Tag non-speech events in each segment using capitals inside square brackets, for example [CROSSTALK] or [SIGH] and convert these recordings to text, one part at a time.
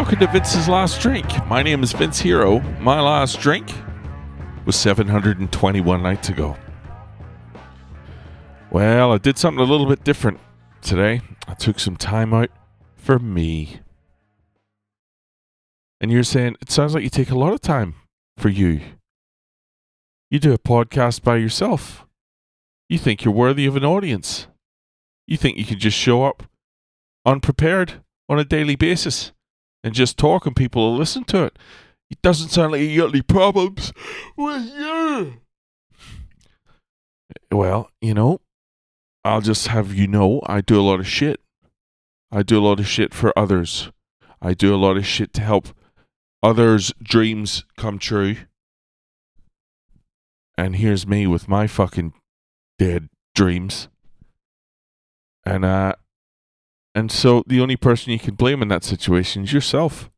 welcome to Vince's Last Drink. My name is Vince Hero. My last drink was 721 nights ago. Well, I did something a little bit different today. I took some time out for me. And you're saying, it sounds like you take a lot of time for you. You do a podcast by yourself. You think you're worthy of an audience. You think you can just show up unprepared on a daily basis and just talk and people will listen to it. It doesn't sound like you got any problems with you. Well, you know, I'll just have you know I do a lot of shit. I do a lot of shit for others. I do a lot of shit to help others' dreams come true. And here's me with my fucking dead dreams. And uh and so the only person you can blame in that situation is yourself.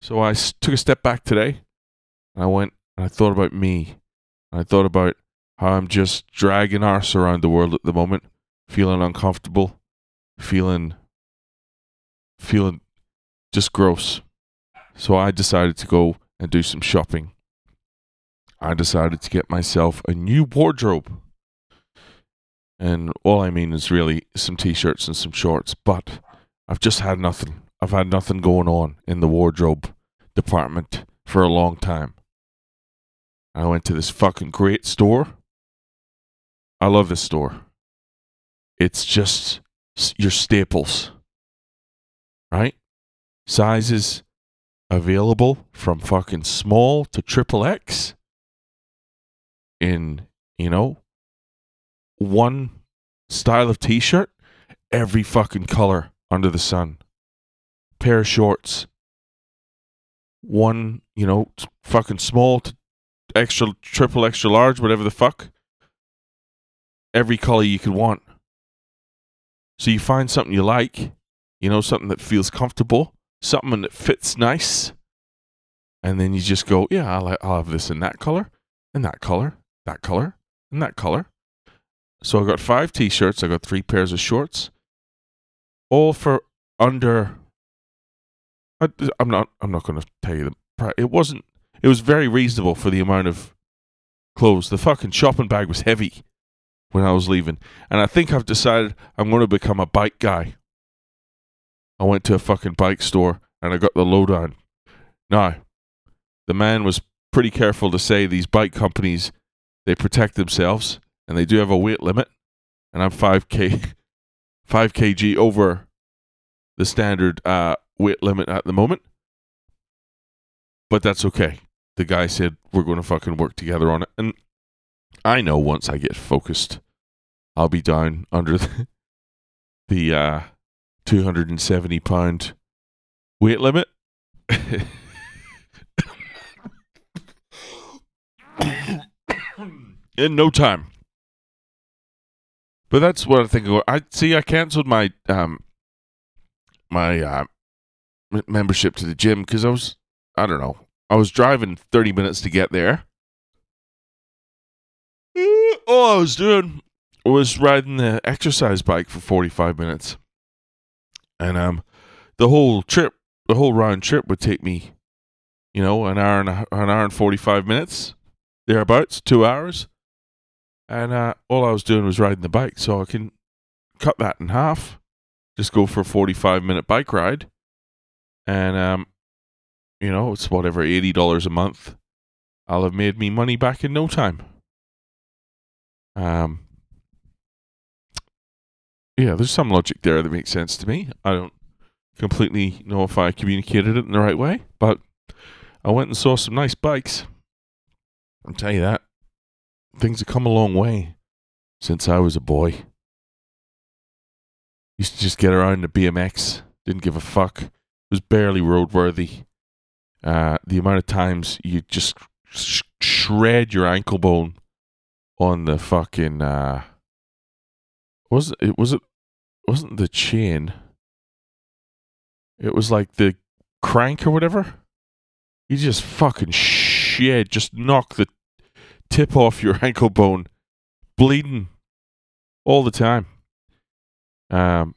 So I took a step back today. And I went and I thought about me. And I thought about how I'm just dragging arse around the world at the moment, feeling uncomfortable, feeling feeling just gross. So I decided to go and do some shopping. I decided to get myself a new wardrobe. And all I mean is really some t shirts and some shorts, but I've just had nothing. I've had nothing going on in the wardrobe department for a long time. I went to this fucking great store. I love this store. It's just your staples, right? Sizes available from fucking small to triple X in, you know, one style of t shirt, every fucking color under the sun. Pair of shorts, one, you know, fucking small to extra, triple, extra large, whatever the fuck. Every color you could want. So you find something you like, you know, something that feels comfortable, something that fits nice, and then you just go, yeah, I'll, I'll have this in that color, and that color, that color, and that color. So I got five t-shirts. I got three pairs of shorts, all for under. I, I'm not. I'm not going to tell you the. It wasn't. It was very reasonable for the amount of clothes. The fucking shopping bag was heavy when I was leaving, and I think I've decided I'm going to become a bike guy. I went to a fucking bike store and I got the lowdown. Now, the man was pretty careful to say these bike companies they protect themselves and they do have a weight limit, and I'm five k, [LAUGHS] five kg over the standard uh, weight limit at the moment. But that's okay. The guy said we're going to fucking work together on it, and I know once I get focused, I'll be down under the, [LAUGHS] the uh, 270 pound weight limit. [COUGHS] [COUGHS] In no time. But that's what I think. I see. I canceled my um my uh, membership to the gym because I was I don't know I was driving thirty minutes to get there. Eh, All I was doing was riding the exercise bike for forty five minutes, and um the whole trip, the whole round trip would take me, you know, an hour and a, an hour and forty five minutes, thereabouts, two hours and uh, all I was doing was riding the bike, so I can cut that in half. Just go for a forty-five minute bike ride, and um, you know, it's whatever eighty dollars a month. I'll have made me money back in no time. Um, yeah, there's some logic there that makes sense to me. I don't completely know if I communicated it in the right way, but I went and saw some nice bikes. I'll tell you that things have come a long way since I was a boy. Used to just get around the BMX, didn't give a fuck. It was barely roadworthy. Uh, the amount of times you just sh- shred your ankle bone on the fucking uh, was it was it wasn't the chain. It was like the crank or whatever. You just fucking shit, just knock the tip off your [LAUGHS] ankle bone, bleeding all the time. Um,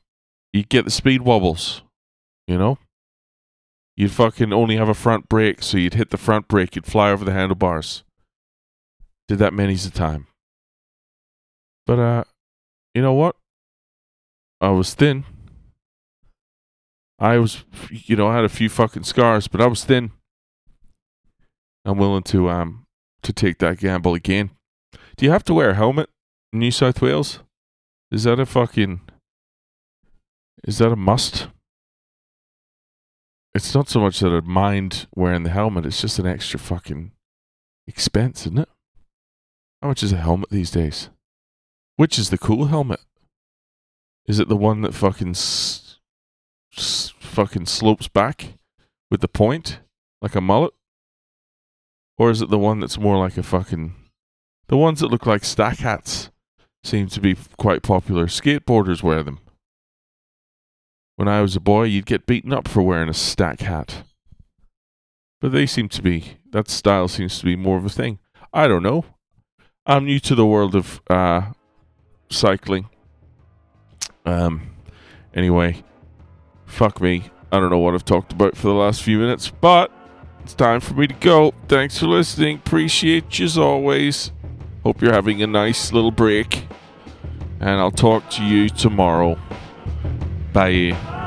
you get the speed wobbles, you know. You'd fucking only have a front brake, so you'd hit the front brake, you'd fly over the handlebars. Did that many's a time. But uh you know what? I was thin. I was you know, I had a few fucking scars, but I was thin. I'm willing to um to take that gamble again. Do you have to wear a helmet in New South Wales? Is that a fucking is that a must? It's not so much that I'd mind wearing the helmet, it's just an extra fucking expense, isn't it? How much is a helmet these days? Which is the cool helmet? Is it the one that fucking s- s- fucking slopes back with the point like a mullet? Or is it the one that's more like a fucking the ones that look like stack hats seem to be quite popular. Skateboarders wear them. When I was a boy, you'd get beaten up for wearing a stack hat. But they seem to be, that style seems to be more of a thing. I don't know. I'm new to the world of uh, cycling. Um, anyway, fuck me. I don't know what I've talked about for the last few minutes, but it's time for me to go. Thanks for listening. Appreciate you as always. Hope you're having a nice little break. And I'll talk to you tomorrow. Bye.